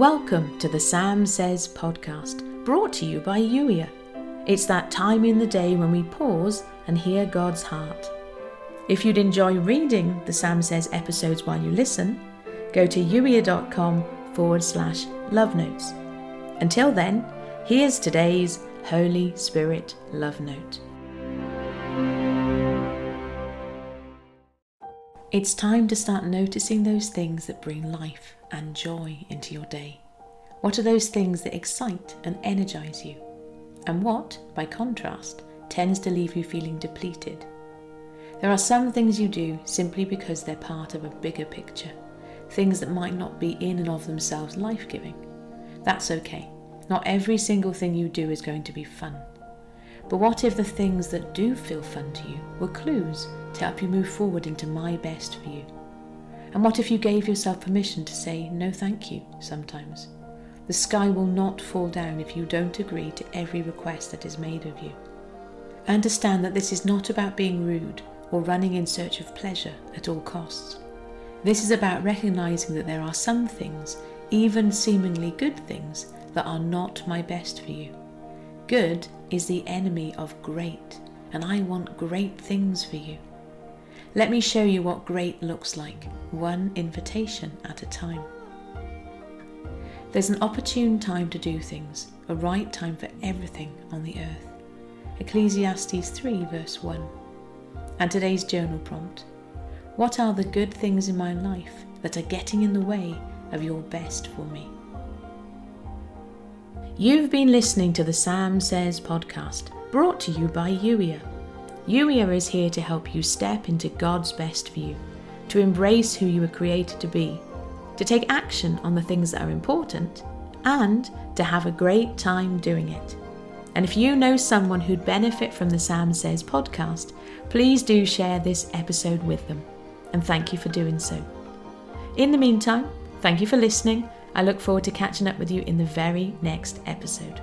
Welcome to the Sam Says podcast, brought to you by Youier. It's that time in the day when we pause and hear God's heart. If you'd enjoy reading the Sam Says episodes while you listen, go to youier.com forward slash love notes. Until then, here's today's Holy Spirit love note. It's time to start noticing those things that bring life and joy into your day. What are those things that excite and energize you? And what, by contrast, tends to leave you feeling depleted? There are some things you do simply because they're part of a bigger picture, things that might not be in and of themselves life giving. That's okay. Not every single thing you do is going to be fun. But what if the things that do feel fun to you were clues to help you move forward into my best for you? And what if you gave yourself permission to say no thank you sometimes? The sky will not fall down if you don't agree to every request that is made of you. Understand that this is not about being rude or running in search of pleasure at all costs. This is about recognizing that there are some things, even seemingly good things, that are not my best for you. Good is the enemy of great, and I want great things for you. Let me show you what great looks like, one invitation at a time. There's an opportune time to do things, a right time for everything on the earth. Ecclesiastes 3, verse 1. And today's journal prompt What are the good things in my life that are getting in the way of your best for me? You've been listening to the Sam Says podcast, brought to you by Youier. Youier is here to help you step into God's best for you, to embrace who you were created to be, to take action on the things that are important, and to have a great time doing it. And if you know someone who'd benefit from the Sam Says podcast, please do share this episode with them. And thank you for doing so. In the meantime, thank you for listening I look forward to catching up with you in the very next episode.